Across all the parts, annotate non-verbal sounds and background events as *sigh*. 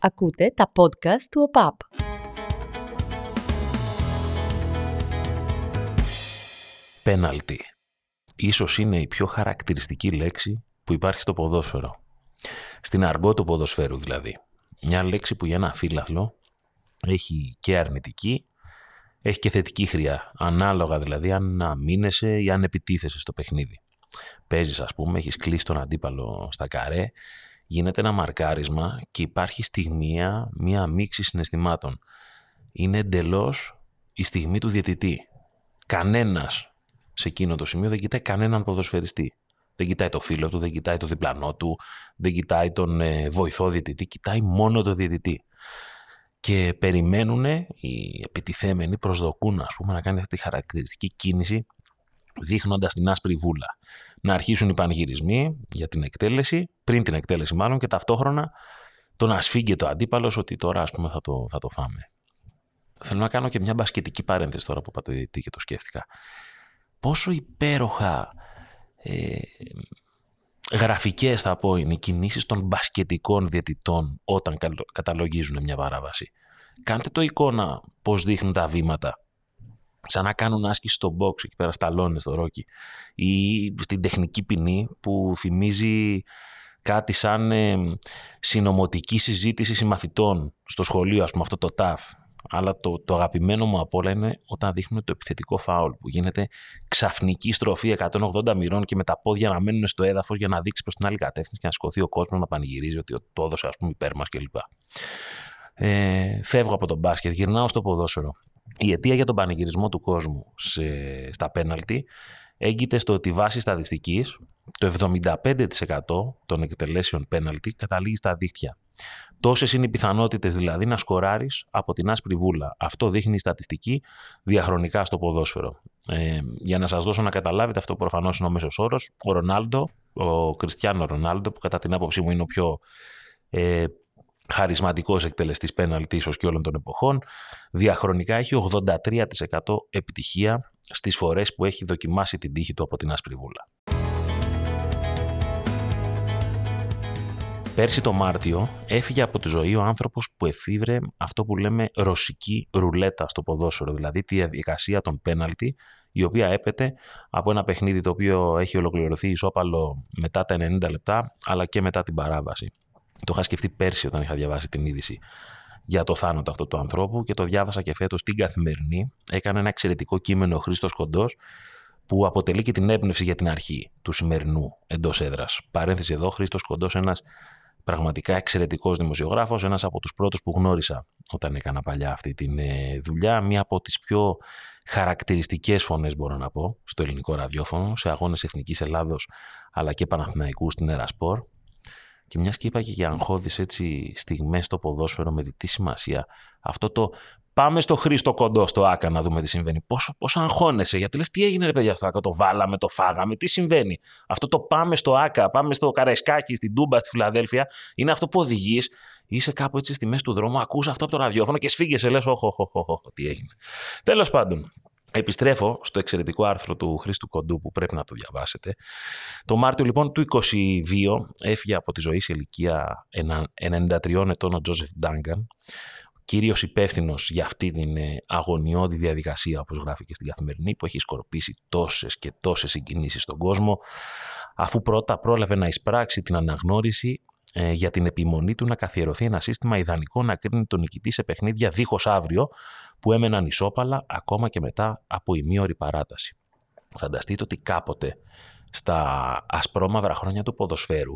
Ακούτε τα podcast του ΟΠΑΠ. Πέναλτι. Ίσως είναι η πιο χαρακτηριστική λέξη που υπάρχει στο ποδόσφαιρο. Στην αργό του ποδοσφαίρου δηλαδή. Μια λέξη που για ένα φύλαθλο έχει και αρνητική, έχει και θετική χρειά. Ανάλογα δηλαδή αν αμήνεσαι ή αν επιτίθεσαι στο παιχνίδι. Παίζεις ας πούμε, έχεις κλείσει τον αντίπαλο στα καρέ γίνεται ένα μαρκάρισμα και υπάρχει στιγμία, μία μίξη συναισθημάτων. Είναι εντελώς η στιγμή του διαιτητή. Κανένας σε εκείνο το σημείο δεν κοιτάει κανέναν ποδοσφαιριστή. Δεν κοιτάει το φίλο του, δεν κοιτάει το διπλανό του, δεν κοιτάει τον ε, βοηθό διαιτητή, κοιτάει μόνο το διαιτητή. Και περιμένουν οι επιτιθέμενοι, προσδοκούν ας πούμε, να κάνει αυτή τη χαρακτηριστική κίνηση δείχνοντας την άσπρη βούλα. Να αρχίσουν οι πανηγυρισμοί για την εκτέλεση, πριν την εκτέλεση μάλλον, και ταυτόχρονα το να σφίγγει το αντίπαλος ότι τώρα ας πούμε θα το, θα το φάμε. Θέλω να κάνω και μια μπασκετική παρένθεση τώρα που είπατε τι και το σκέφτηκα. Πόσο υπέροχα ε, γραφικές θα πω είναι οι κινήσεις των μπασκετικών διαιτητών όταν καταλογίζουν μια παράβαση. Κάντε το εικόνα πώς δείχνουν τα βήματα σαν να κάνουν άσκηση στο box εκεί πέρα στα λόνες στο ρόκι ή στην τεχνική ποινή που θυμίζει κάτι σαν ε, συνομωτική συζήτηση συμμαθητών στο σχολείο, ας πούμε αυτό το TAF. Αλλά το, το αγαπημένο μου από όλα είναι όταν δείχνουν το επιθετικό φάουλ που γίνεται ξαφνική στροφή 180 μοιρών και με τα πόδια να μένουν στο έδαφος για να δείξει προς την άλλη κατεύθυνση και να σηκωθεί ο κόσμος να πανηγυρίζει ότι το έδωσε ας πούμε υπέρ μας κλπ. Ε, φεύγω από τον μπάσκετ, γυρνάω στο ποδόσφαιρο. Η αιτία για τον πανηγυρισμό του κόσμου σε, στα πέναλτι έγκυται στο ότι βάσει στατιστικής το 75% των εκτελέσεων πέναλτι καταλήγει στα δίχτυα. Τόσες είναι οι πιθανότητες δηλαδή να σκοράρει από την άσπρη βούλα. Αυτό δείχνει η στατιστική διαχρονικά στο ποδόσφαιρο. Ε, για να σας δώσω να καταλάβετε, αυτό προφανώς είναι ο μέσος όρος. Ο Ρονάλντο, ο Κριστιανό Ρονάλντο, που κατά την άποψή μου είναι ο πιο ε, χαρισματικός εκτελεστής πέναλτη ίσως και όλων των εποχών. Διαχρονικά έχει 83% επιτυχία στις φορές που έχει δοκιμάσει την τύχη του από την άσπρη βούλα. Πέρσι το Μάρτιο έφυγε από τη ζωή ο άνθρωπος που εφήβρε αυτό που λέμε ρωσική ρουλέτα στο ποδόσφαιρο, δηλαδή τη διαδικασία των πέναλτι, η οποία έπεται από ένα παιχνίδι το οποίο έχει ολοκληρωθεί ισόπαλο μετά τα 90 λεπτά, αλλά και μετά την παράβαση. Το είχα σκεφτεί πέρσι όταν είχα διαβάσει την είδηση για το θάνατο αυτού του ανθρώπου και το διάβασα και φέτος στην καθημερινή. Έκανε ένα εξαιρετικό κείμενο ο Χρήστος Κοντός που αποτελεί και την έμπνευση για την αρχή του σημερινού εντός έδρας. Παρένθεση εδώ, Χρήστος Κοντός, ένας πραγματικά εξαιρετικός δημοσιογράφος, ένας από τους πρώτους που γνώρισα όταν έκανα παλιά αυτή τη ε, δουλειά. Μία από τις πιο χαρακτηριστικές φωνές, μπορώ να πω, στο ελληνικό ραδιόφωνο, σε αγώνες Εθνικής Ελλάδος αλλά και Παναθηναϊκού στην Ερασπορ. Και μιας και είπα και για αγχώδεις έτσι στιγμές στο ποδόσφαιρο με διτή σημασία, αυτό το πάμε στο Χρήστο κοντό στο ΆΚΑ να δούμε τι συμβαίνει. Πόσο, πόσο αγχώνεσαι, γιατί λες τι έγινε ρε παιδιά στο ΆΚΑ, το βάλαμε, το φάγαμε, τι συμβαίνει. Αυτό το πάμε στο ΆΚΑ, πάμε στο Καραϊσκάκι, στην Τούμπα, στη Φιλαδέλφια, είναι αυτό που οδηγείς. Είσαι κάπου έτσι στη μέση του δρόμου, ακούς αυτό από το ραδιόφωνο και σφίγγεσαι, λες, όχι, όχι, όχι, τι έγινε. Τέλος πάντων, Επιστρέφω στο εξαιρετικό άρθρο του Χρήστου Κοντού που πρέπει να το διαβάσετε. Το Μάρτιο λοιπόν του 22 έφυγε από τη ζωή σε ηλικία 93 ετών ο Τζόζεφ Ντάγκαν, κύριος υπεύθυνος για αυτή την ε, αγωνιώδη διαδικασία, όπως γράφει και στην καθημερινή, που έχει σκορπίσει τόσες και τόσες συγκινήσεις στον κόσμο, αφού πρώτα πρόλαβε να εισπράξει την αναγνώριση ε, για την επιμονή του να καθιερωθεί ένα σύστημα ιδανικό να κρίνει τον νικητή σε παιχνίδια δίχως αύριο που έμεναν ισόπαλα ακόμα και μετά από ημίωρη παράταση. Φανταστείτε ότι κάποτε στα ασπρόμαυρα χρόνια του ποδοσφαίρου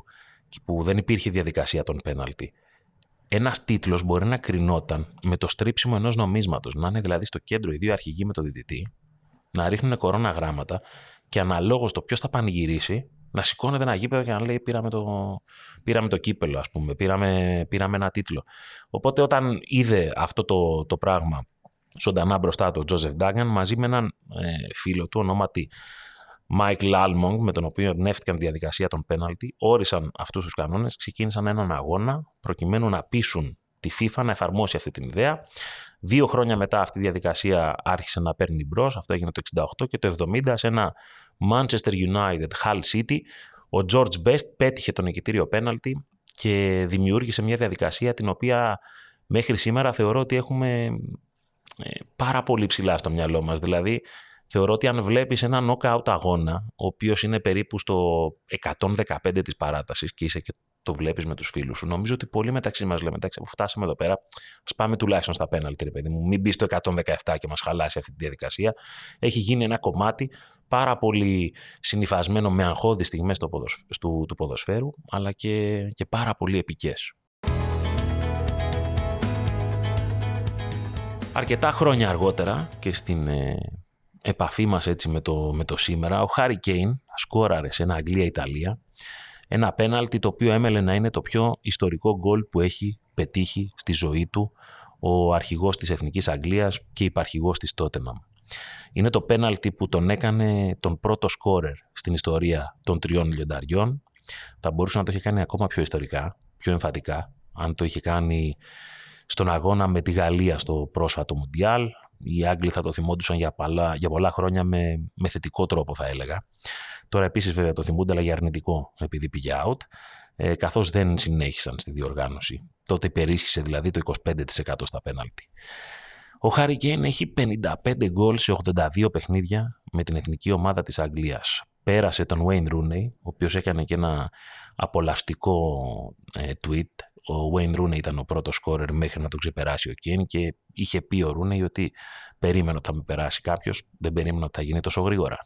που δεν υπήρχε διαδικασία των πέναλτι ένας τίτλος μπορεί να κρινόταν με το στρίψιμο ενός νομίσματος. Να είναι δηλαδή στο κέντρο οι δύο αρχηγοί με το διδυτή, να ρίχνουν κορώνα γράμματα και αναλόγως το ποιος θα πανηγυρίσει, να σηκώνεται ένα γήπεδο και να λέει πήραμε το, πήραμε το κύπελο, ας πούμε, πήραμε, πήραμε ένα τίτλο. Οπότε όταν είδε αυτό το, το πράγμα ζωντανά μπροστά του ο Τζόζεφ Ντάγκαν μαζί με έναν ε, φίλο του ονόματι Μάικλ Άλμογκ, με τον οποίο εμπνεύτηκαν τη διαδικασία των πέναλτι, όρισαν αυτούς τους κανόνες, ξεκίνησαν έναν αγώνα προκειμένου να πείσουν τη FIFA να εφαρμόσει αυτή την ιδέα. Δύο χρόνια μετά αυτή η διαδικασία άρχισε να παίρνει μπρος, αυτό έγινε το 68 και το 70 σε ένα Manchester United Hull City, ο George Best πέτυχε το νικητήριο πέναλτι και δημιούργησε μια διαδικασία την οποία μέχρι σήμερα θεωρώ ότι έχουμε ε, πάρα πολύ ψηλά στο μυαλό μας. Δηλαδή, θεωρώ ότι αν βλέπεις ένα knockout αγώνα, ο οποίος είναι περίπου στο 115 της παράτασης και είσαι και το βλέπεις με τους φίλους σου. Νομίζω ότι πολύ μεταξύ μας λέμε: Εντάξει, αφού φτάσαμε εδώ πέρα, ας πάμε τουλάχιστον στα πέναλτι, ρε παιδί μου. Μην μπεις στο 117 και μας χαλάσει αυτή τη διαδικασία. Έχει γίνει ένα κομμάτι πάρα πολύ συνυφασμένο με αγχώδεις στιγμές του, του ποδοσφαίρου, αλλά και, και πάρα πολύ επικές. Αρκετά χρόνια αργότερα και στην ε, επαφή μας έτσι με το, με το σήμερα, ο Χάρι Κέιν σκόραρε σε ένα Αγγλία-Ιταλία ένα πέναλτι το οποίο έμελε να είναι το πιο ιστορικό γκολ που έχει πετύχει στη ζωή του ο αρχηγός της Εθνικής Αγγλίας και υπαρχηγός της Τότεναμ. Είναι το πέναλτι που τον έκανε τον πρώτο σκόρερ στην ιστορία των τριών λιονταριών. Θα μπορούσε να το είχε κάνει ακόμα πιο ιστορικά, πιο εμφαντικά, αν το είχε κάνει στον αγώνα με τη Γαλλία στο πρόσφατο Μουντιάλ. Οι Άγγλοι θα το θυμόντουσαν για, πολλά, για πολλά χρόνια με, με θετικό τρόπο θα έλεγα. Τώρα επίσης βέβαια το θυμούνται, αλλά για αρνητικό, επειδή πήγε out, ε, καθώς δεν συνέχισαν στη διοργάνωση. Τότε υπερίσχυσε δηλαδή το 25% στα πέναλτι. Ο Χάρι Κέιν έχει 55 γκολ σε 82 παιχνίδια με την εθνική ομάδα της Αγγλίας. Πέρασε τον Wayne Rooney, ο οποίος έκανε και ένα απολαυστικό ε, tweet. Ο Wayne Rooney ήταν ο πρώτος σκόρερ μέχρι να τον ξεπεράσει ο Κέιν και είχε πει ο Rooney ότι περίμενε ότι θα με περάσει κάποιος, δεν περίμενε ότι θα γίνει τόσο γρήγορα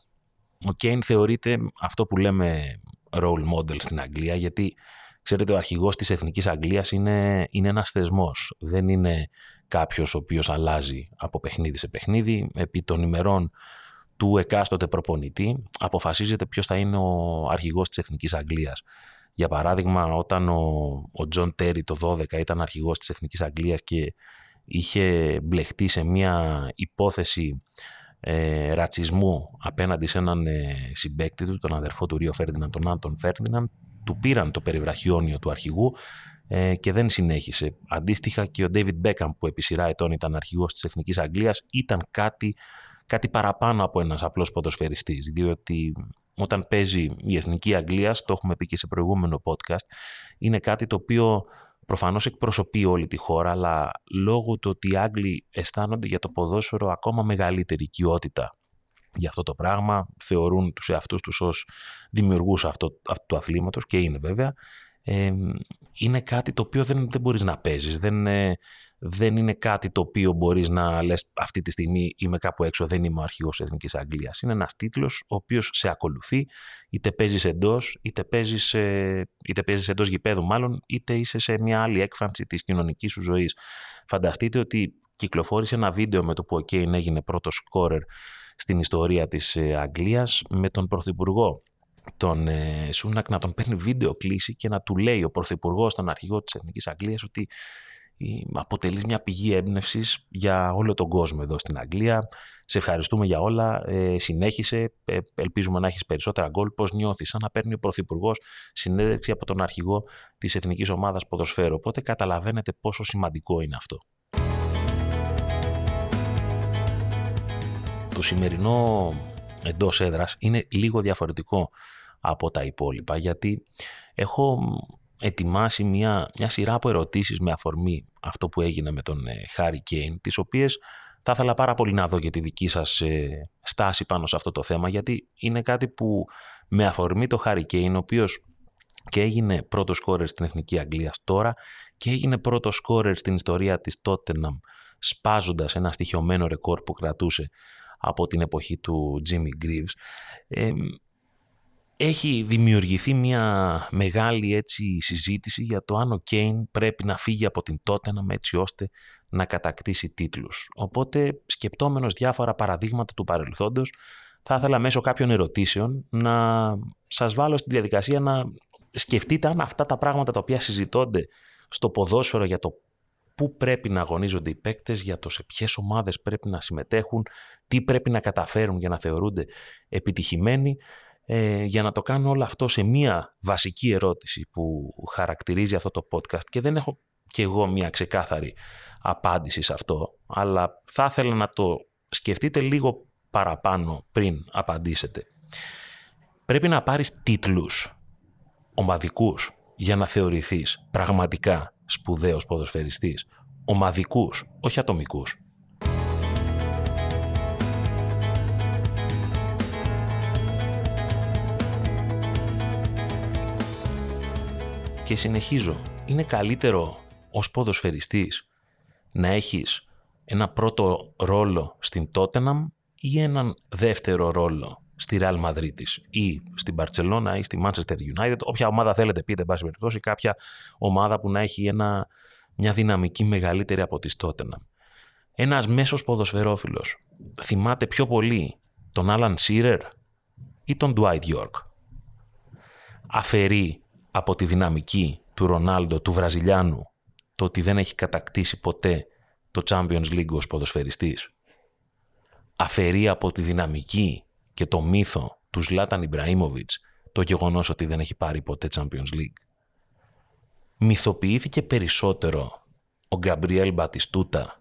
ο Κέιν θεωρείται αυτό που λέμε role model στην Αγγλία, γιατί ξέρετε ο αρχηγός της Εθνικής Αγγλίας είναι, είναι ένας θεσμός. Δεν είναι κάποιος ο οποίος αλλάζει από παιχνίδι σε παιχνίδι. Επί των ημερών του εκάστοτε προπονητή αποφασίζεται ποιος θα είναι ο αρχηγός της Εθνικής Αγγλίας. Για παράδειγμα, όταν ο, ο Τζον Τέρι το 12 ήταν αρχηγός της Εθνικής Αγγλίας και είχε μπλεχτεί σε μια υπόθεση ε, ρατσισμού απέναντι σε έναν ε, συμπαίκτη του, τον αδερφό του Ρίο Φέρντιναν, τον Άντον Φέρντιναν, του πήραν το περιβραχιόνιο του αρχηγού ε, και δεν συνέχισε. Αντίστοιχα και ο Ντέιβιντ Μπέκαμ που επί σειρά ετών ήταν αρχηγός της Εθνικής Αγγλίας ήταν κάτι, κάτι παραπάνω από ένας απλός ποδοσφαιριστής διότι όταν παίζει η Εθνική Αγγλία, το έχουμε πει και σε προηγούμενο podcast, είναι κάτι το οποίο προφανώς εκπροσωπεί όλη τη χώρα, αλλά λόγω του ότι οι Άγγλοι αισθάνονται για το ποδόσφαιρο ακόμα μεγαλύτερη οικειότητα για αυτό το πράγμα, θεωρούν τους εαυτούς τους ως δημιουργούς αυτού, του αθλήματος και είναι βέβαια, είναι κάτι το οποίο δεν, δεν μπορείς να παίζεις. Δεν, ε, δεν είναι κάτι το οποίο μπορείς να λες αυτή τη στιγμή είμαι κάπου έξω, δεν είμαι ο αρχηγός Εθνικής Αγγλίας. Είναι ένας τίτλος ο οποίος σε ακολουθεί, είτε παίζεις εντός, είτε παίζεις, είτε παίζεις εντός γηπέδου μάλλον, είτε είσαι σε μια άλλη έκφανση της κοινωνικής σου ζωής. Φανταστείτε ότι κυκλοφόρησε ένα βίντεο με το που ο Κέιν έγινε πρώτος σκόρερ στην ιστορία της ε, Αγγλίας με τον Πρωθυπουργό τον ε, Σούνακ να τον παίρνει βίντεο κλίση και να του λέει ο Πρωθυπουργός, τον αρχηγό της Εθνικής Αγγλίας ότι αποτελεί μια πηγή έμπνευσης για όλο τον κόσμο εδώ στην Αγγλία. Σε ευχαριστούμε για όλα. Ε, συνέχισε. Ε, ελπίζουμε να έχεις περισσότερα γκολ. Πώς νιώθεις, σαν να παίρνει ο Πρωθυπουργός συνέντευξη από τον αρχηγό της Εθνικής Ομάδας Ποδοσφαίρου. Οπότε καταλαβαίνετε πόσο σημαντικό είναι αυτό. Το σημερινό εντός έδρας είναι λίγο διαφορετικό από τα υπόλοιπα γιατί έχω ετοιμάσει μια, μια σειρά από ερωτήσεις με αφορμή αυτό που έγινε με τον Χάρι Κέιν, τις οποίες θα ήθελα πάρα πολύ να δω και τη δική σας ε, στάση πάνω σε αυτό το θέμα, γιατί είναι κάτι που με αφορμή το Χάρι Κέιν, ο οποίος και έγινε πρώτος σκόρερ στην Εθνική Αγγλία τώρα και έγινε πρώτος σκόρερ στην ιστορία της Tottenham σπάζοντας ένα στοιχειωμένο ρεκόρ που κρατούσε από την εποχή του Jimmy Greaves. Ε, έχει δημιουργηθεί μια μεγάλη έτσι συζήτηση για το αν ο Κέιν πρέπει να φύγει από την Τότεναμ έτσι ώστε να κατακτήσει τίτλους. Οπότε σκεπτόμενος διάφορα παραδείγματα του παρελθόντος θα ήθελα μέσω κάποιων ερωτήσεων να σας βάλω στη διαδικασία να σκεφτείτε αν αυτά τα πράγματα τα οποία συζητώνται στο ποδόσφαιρο για το πού πρέπει να αγωνίζονται οι παίκτες, για το σε ποιες ομάδες πρέπει να συμμετέχουν, τι πρέπει να καταφέρουν για να θεωρούνται επιτυχημένοι, ε, για να το κάνω όλο αυτό σε μία βασική ερώτηση που χαρακτηρίζει αυτό το podcast και δεν έχω και εγώ μία ξεκάθαρη απάντηση σε αυτό, αλλά θα ήθελα να το σκεφτείτε λίγο παραπάνω πριν απαντήσετε. Πρέπει να πάρεις τίτλους ομαδικούς για να θεωρηθείς πραγματικά σπουδαίος ποδοσφαιριστής. Ομαδικούς, όχι ατομικούς. Και συνεχίζω. Είναι καλύτερο ως ποδοσφαιριστής να έχεις ένα πρώτο ρόλο στην Tottenham ή έναν δεύτερο ρόλο στη Real Madrid ή στην Barcelona ή στη Manchester United, όποια ομάδα θέλετε πείτε, εν πάση περιπτώσει, κάποια ομάδα που να έχει ένα, μια δυναμική μεγαλύτερη από τη Tottenham. Ένας μέσος ποδοσφαιρόφιλος θυμάται πιο πολύ τον Alan Shearer ή τον Dwight York; Αφαιρεί από τη δυναμική του Ρονάλντο, του Βραζιλιάνου, το ότι δεν έχει κατακτήσει ποτέ το Champions League ως ποδοσφαιριστής; Αφαιρεί από τη δυναμική και το μύθο του Ζλάταν Ιμπραήμοβιτς το γεγονός ότι δεν έχει πάρει ποτέ Champions League. Μυθοποιήθηκε περισσότερο ο Γκαμπριέλ Μπατιστούτα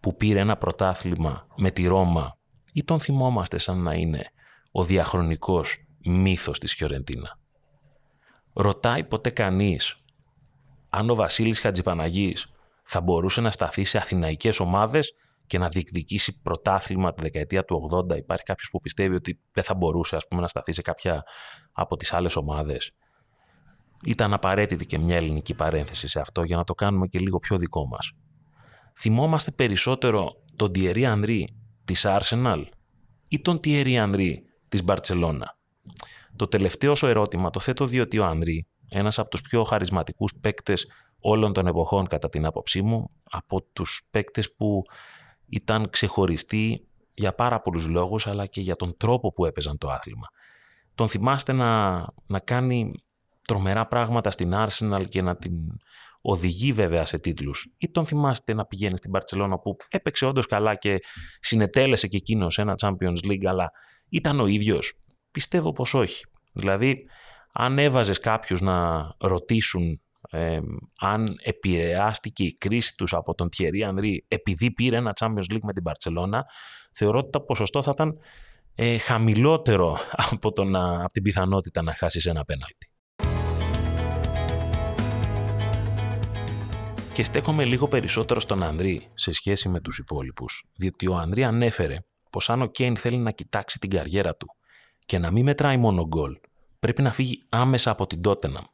που πήρε ένα πρωτάθλημα με τη Ρώμα ή τον θυμόμαστε σαν να είναι ο διαχρονικός μύθος της Φιωρεντίνα. Ρωτάει ποτέ κανείς αν ο Βασίλης Χατζηπαναγής θα μπορούσε να σταθεί σε αθηναϊκές ομάδες και να διεκδικήσει πρωτάθλημα τη δεκαετία του 80. Υπάρχει κάποιος που πιστεύει ότι δεν θα μπορούσε ας πούμε, να σταθεί σε κάποια από τις άλλες ομάδες. Ήταν απαραίτητη και μια ελληνική παρένθεση σε αυτό για να το κάνουμε και λίγο πιο δικό μας. Θυμόμαστε περισσότερο τον Thierry Henry της Arsenal ή τον Thierry Henry της Barcelona. Το τελευταίο σου ερώτημα το θέτω διότι ο Ανδρή, ένας από τους πιο χαρισματικούς παίκτες όλων των εποχών κατά την άποψή μου, από τους παίκτες που ήταν ξεχωριστοί για πάρα πολλούς λόγους, αλλά και για τον τρόπο που έπαιζαν το άθλημα. Τον θυμάστε να, να κάνει τρομερά πράγματα στην Arsenal και να την οδηγεί βέβαια σε τίτλους. Ή τον θυμάστε να πηγαίνει στην Barcelona που έπαιξε όντως καλά και συνετέλεσε και εκείνος ένα Champions League, αλλά ήταν ο ίδιος; Πιστεύω πως όχι. Δηλαδή, αν έβαζες κάποιους να ρωτήσουν αν επηρεάστηκε η κρίση τους από τον Thierry Henry επειδή πήρε ένα Champions League με την Barcelona, θεωρώ ότι το ποσοστό θα ήταν ε, χαμηλότερο *laughs* από, το να, από την πιθανότητα να χάσεις ένα πέναλτι. Και στέκομαι λίγο περισσότερο στον Ανδρή σε σχέση με τους υπόλοιπους, διότι ο Ανδρή ανέφερε πως αν ο Κέιν θέλει να κοιτάξει την καριέρα του και να μην μετράει μόνο γκολ, πρέπει να φύγει άμεσα από την Τότεναμ,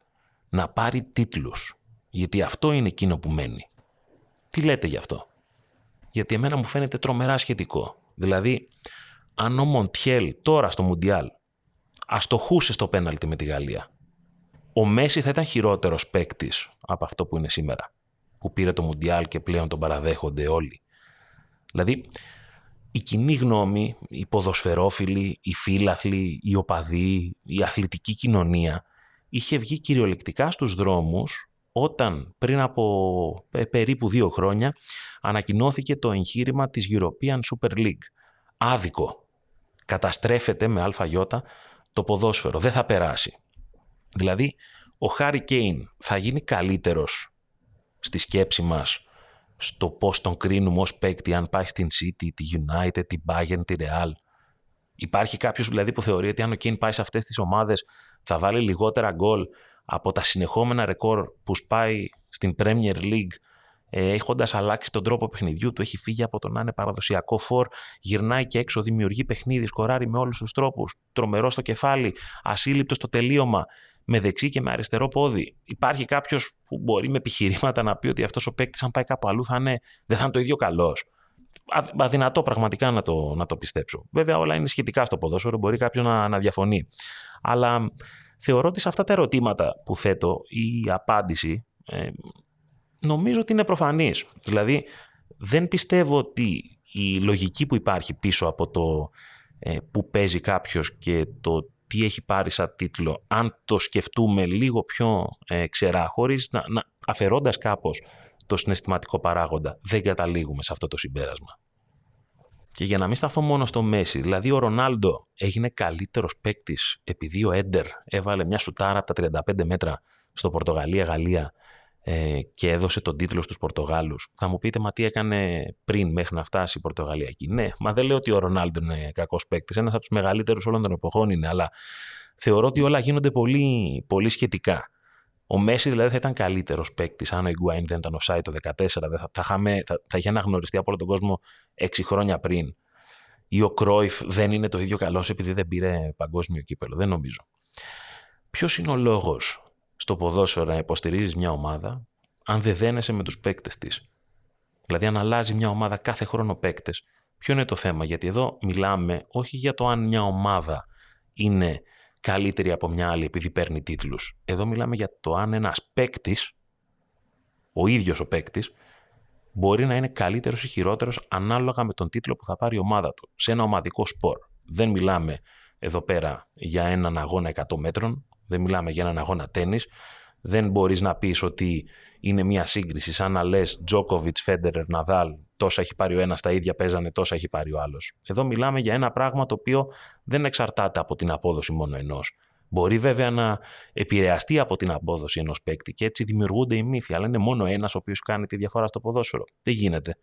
να πάρει τίτλους, γιατί αυτό είναι εκείνο που μένει. Τι λέτε γι' αυτό; Γιατί εμένα μου φαίνεται τρομερά σχετικό. Δηλαδή, αν ο Μοντιέλ τώρα στο Μουντιάλ αστοχούσε στο πέναλτι με τη Γαλλία, ο Μέση θα ήταν χειρότερος παίκτης από αυτό που είναι σήμερα, που πήρε το Μουντιάλ και πλέον τον παραδέχονται όλοι. Δηλαδή, η κοινή γνώμη, οι ποδοσφαιρόφιλοι, οι φύλαθλοι, οι οπαδοί, η αθλητική κοινωνία είχε βγει κυριολεκτικά στους δρόμους όταν πριν από ε, περίπου δύο χρόνια ανακοινώθηκε το εγχείρημα της European Super League. Άδικο. Καταστρέφεται με αλφαγιώτα το ποδόσφαιρο. Δεν θα περάσει. Δηλαδή, ο Χάρι Κέιν θα γίνει καλύτερος στη σκέψη μας στο πώς τον κρίνουμε ως παίκτη αν πάει στην City, τη United, την Bayern, τη Real; Υπάρχει κάποιος δηλαδή που θεωρεί ότι αν ο Κέιν πάει σε αυτές τις ομάδες θα βάλει λιγότερα γκολ από τα συνεχόμενα ρεκόρ που σπάει στην Premier League ε, έχοντας αλλάξει τον τρόπο παιχνιδιού του, έχει φύγει από το να είναι παραδοσιακό φορ, γυρνάει και έξω, δημιουργεί παιχνίδι, σκοράρει με όλους τους τρόπους, τρομερό στο κεφάλι, ασύλληπτο στο τελείωμα, με δεξί και με αριστερό πόδι. Υπάρχει κάποιος που μπορεί με επιχειρήματα να πει ότι αυτός ο παίκτης, αν πάει κάπου αλλού, θα είναι, δεν θα είναι το ίδιο καλός. Αδυνατό πραγματικά να το, να το πιστέψω. Βέβαια, όλα είναι σχετικά στο ποδόσφαιρο, μπορεί κάποιος να, να διαφωνεί. Αλλά θεωρώ ότι σε αυτά τα ερωτήματα που θέτω, η απάντηση ε, νομίζω ότι είναι προφανής. Δηλαδή, δεν πιστεύω ότι η λογική που υπάρχει πίσω από το ε, που παίζει κάποιος και το τι έχει πάρει σαν τίτλο, αν το σκεφτούμε λίγο πιο ε, ξερά, χωρίς να, να αφαιρώντας κάπως το συναισθηματικό παράγοντα, δεν καταλήγουμε σε αυτό το συμπέρασμα. Και για να μην σταθώ μόνο στο Μέση, δηλαδή ο Ρονάλντο έγινε καλύτερος παίκτης επειδή ο Έντερ έβαλε μια σουτάρα από τα 35 μέτρα στο Πορτογαλία-Γαλλία ε, και έδωσε τον τίτλο στους Πορτογάλους. Θα μου πείτε, μα τι έκανε πριν μέχρι να φτάσει η Πορτογαλία εκεί. Ναι, μα δεν λέω ότι ο Ρονάλντο είναι κακός παίκτης, ένας από τους μεγαλύτερους όλων των εποχών είναι, αλλά θεωρώ ότι όλα γίνονται πολύ, πολύ σχετικά. Ο Μέση δηλαδή θα ήταν καλύτερος παίκτης αν ο Ιγκουάιν δεν ήταν offside το 2014. Θα, θα, θα, θα είχε αναγνωριστεί από όλο τον κόσμο 6 χρόνια πριν. Ή ο Κρόιφ δεν είναι το ίδιο καλός επειδή δεν πήρε παγκόσμιο κύπελο. Δεν νομίζω. Ποιος είναι ο λόγος στο ποδόσφαιρο να υποστηρίζεις μια ομάδα αν δεν δένεσαι με τους παίκτες της; Δηλαδή, αν αλλάζει μια ομάδα κάθε χρόνο παίκτες, ποιο είναι το θέμα; Γιατί εδώ μιλάμε όχι για το αν μια ομάδα είναι καλύτερη από μια άλλη επειδή παίρνει τίτλους. Εδώ μιλάμε για το αν ένας παίκτης, ο ίδιος ο παίκτης, μπορεί να είναι καλύτερος ή χειρότερος ανάλογα με τον τίτλο που θα πάρει η ομάδα του σε ένα ομαδικό σπορ. Δεν μιλάμε εδώ πέρα για έναν αγώνα 100 μέτρων, δεν μιλάμε για έναν αγώνα τέννις, δεν μπορείς να πεις ότι είναι μια σύγκριση σαν να λες Τζόκοβιτς, Φέντερερ, Ναδάλ, τόσα έχει πάρει ο ένας, τα ίδια παίζανε, τόσα έχει πάρει ο άλλος. Εδώ μιλάμε για ένα πράγμα το οποίο δεν εξαρτάται από την απόδοση μόνο ενός. Μπορεί βέβαια να επηρεαστεί από την απόδοση ενός παίκτη και έτσι δημιουργούνται οι μύθοι, αλλά είναι μόνο ένας ο οποίος κάνει τη διαφορά στο ποδόσφαιρο. Δεν γίνεται.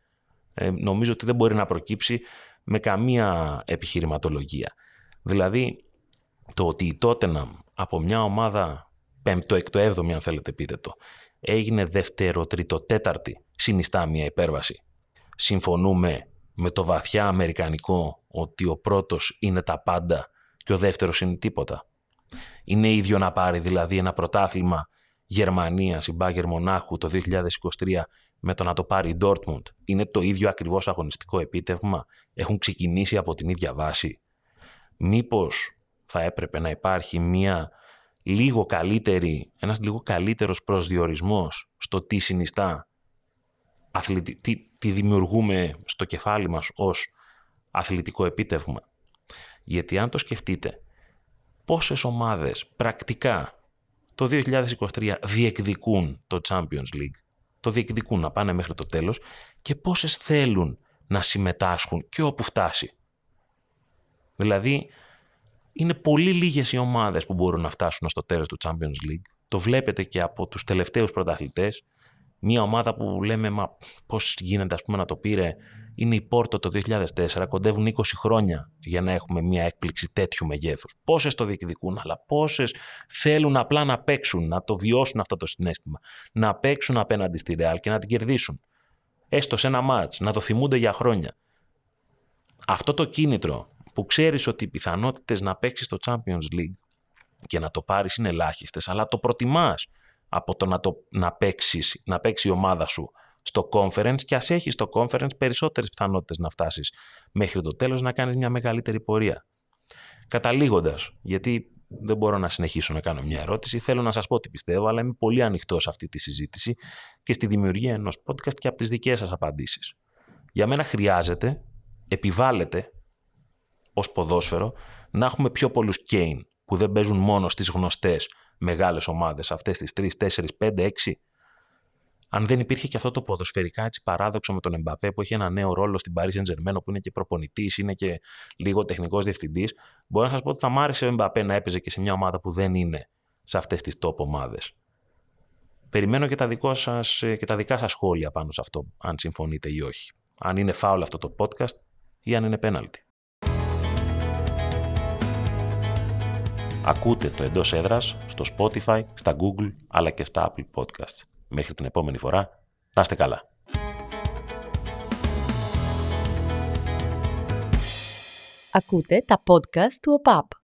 Ε, νομίζω ότι δεν μπορεί να προκύψει με καμία επιχειρηματολογία. Δηλαδή, το ότι η Τότεναμ από μια ομάδα πέμπτο, έκτο, έβδομη αν θέλετε πείτε το, έγινε δεύτερο, τρίτο, τέταρτη, συνιστά μια υπέρβαση. Συμφωνούμε με το βαθιά αμερικανικό ότι ο πρώτος είναι τα πάντα και ο δεύτερος είναι τίποτα. Είναι ίδιο να πάρει δηλαδή ένα πρωτάθλημα Γερμανίας, η Μπάγκερ Μονάχου το 2023 με το να το πάρει η Dortmund. Είναι το ίδιο ακριβώς αγωνιστικό επίτευγμα; Έχουν ξεκινήσει από την ίδια βάση; Μήπως θα έπρεπε να υπάρχει μια λίγο καλύτερη, ένας λίγο καλύτερος προσδιορισμός στο τι συνιστά, τι, τι δημιουργούμε στο κεφάλι μας ως αθλητικό επίτευγμα. Γιατί αν το σκεφτείτε, πόσες ομάδες πρακτικά το 2023 διεκδικούν το Champions League, το διεκδικούν να πάνε μέχρι το τέλος και πόσες θέλουν να συμμετάσχουν και όπου φτάσει. Δηλαδή, είναι πολύ λίγες οι ομάδες που μπορούν να φτάσουν στο τέλος του Champions League. Το βλέπετε και από τους τελευταίους πρωταθλητές. Μια ομάδα που λέμε, μα πώς γίνεται ας πούμε, να το πήρε, είναι η Πόρτο το 2004. Κοντεύουν 20 χρόνια για να έχουμε μια έκπληξη τέτοιου μεγέθους. Πόσες το διεκδικούν, αλλά πόσες θέλουν απλά να παίξουν, να το βιώσουν αυτό το συνέστημα. Να παίξουν απέναντι στη Real και να την κερδίσουν. Έστω σε ένα μάτς, να το θυμούνται για χρόνια. Αυτό το κίνητρο που ξέρεις ότι οι πιθανότητες να παίξεις το Champions League και να το πάρεις είναι ελάχιστες, αλλά το προτιμάς από το να, το, να, παίξεις, να παίξει η ομάδα σου στο conference και ας έχεις στο conference περισσότερες πιθανότητες να φτάσεις μέχρι το τέλος να κάνεις μια μεγαλύτερη πορεία. Καταλήγοντας, γιατί δεν μπορώ να συνεχίσω να κάνω μια ερώτηση, θέλω να σας πω τι πιστεύω, αλλά είμαι πολύ ανοιχτός σε αυτή τη συζήτηση και στη δημιουργία ενός podcast και από τις δικές σας απαντήσεις. Για μένα χρειάζεται, επιβάλλεται ως ποδόσφαιρο να έχουμε πιο πολλούς Κέιν που δεν παίζουν μόνο στις γνωστές μεγάλες ομάδες, αυτές τις 3, 4, 5, 6. Αν δεν υπήρχε και αυτό το ποδοσφαιρικά έτσι παράδοξο με τον Εμπαπέ που έχει ένα νέο ρόλο στην Paris Saint Germain, που είναι και προπονητής, είναι και λίγο τεχνικός διευθυντής, μπορώ να σας πω ότι θα μ' άρεσε ο Εμπαπέ να έπαιζε και σε μια ομάδα που δεν είναι σε αυτές τις top ομάδες. Περιμένω και τα, δικό σας, και τα δικά σας σχόλια πάνω σε αυτό, αν συμφωνείτε ή όχι. Αν είναι φάουλ αυτό το podcast ή αν είναι πέναλτι. Ακούτε το εντός έδρας στο Spotify, στα Google αλλά και στα Apple Podcasts. Μέχρι την επόμενη φορά, να είστε καλά. Ακούτε τα podcast του ΟΠΑΠ.